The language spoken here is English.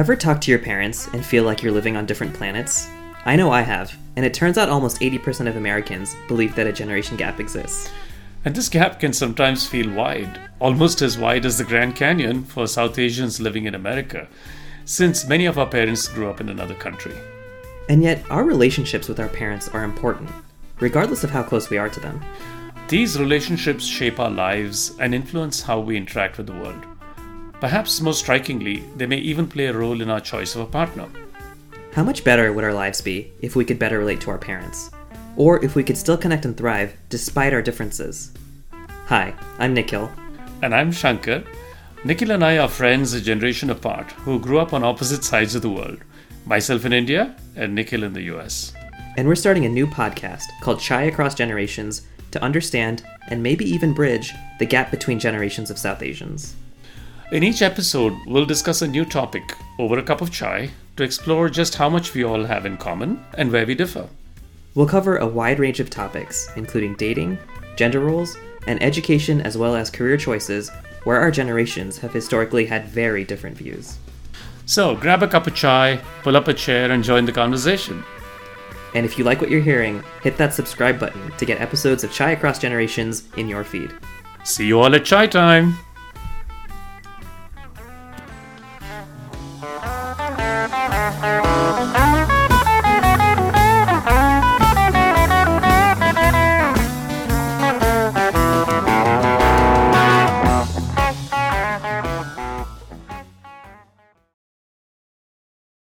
Ever talk to your parents and feel like you're living on different planets? I know I have, and it turns out almost 80% of Americans believe that a generation gap exists. And this gap can sometimes feel wide, almost as wide as the Grand Canyon for South Asians living in America, since many of our parents grew up in another country. And yet, our relationships with our parents are important, regardless of how close we are to them. These relationships shape our lives and influence how we interact with the world. Perhaps most strikingly, they may even play a role in our choice of a partner. How much better would our lives be if we could better relate to our parents? Or if we could still connect and thrive despite our differences? Hi, I'm Nikhil. And I'm Shankar. Nikhil and I are friends a generation apart who grew up on opposite sides of the world. Myself in India and Nikhil in the US. And we're starting a new podcast called Chai Across Generations to understand and maybe even bridge the gap between generations of South Asians. In each episode, we'll discuss a new topic over a cup of chai to explore just how much we all have in common and where we differ. We'll cover a wide range of topics, including dating, gender roles, and education, as well as career choices, where our generations have historically had very different views. So grab a cup of chai, pull up a chair, and join the conversation. And if you like what you're hearing, hit that subscribe button to get episodes of Chai Across Generations in your feed. See you all at chai time! Bye.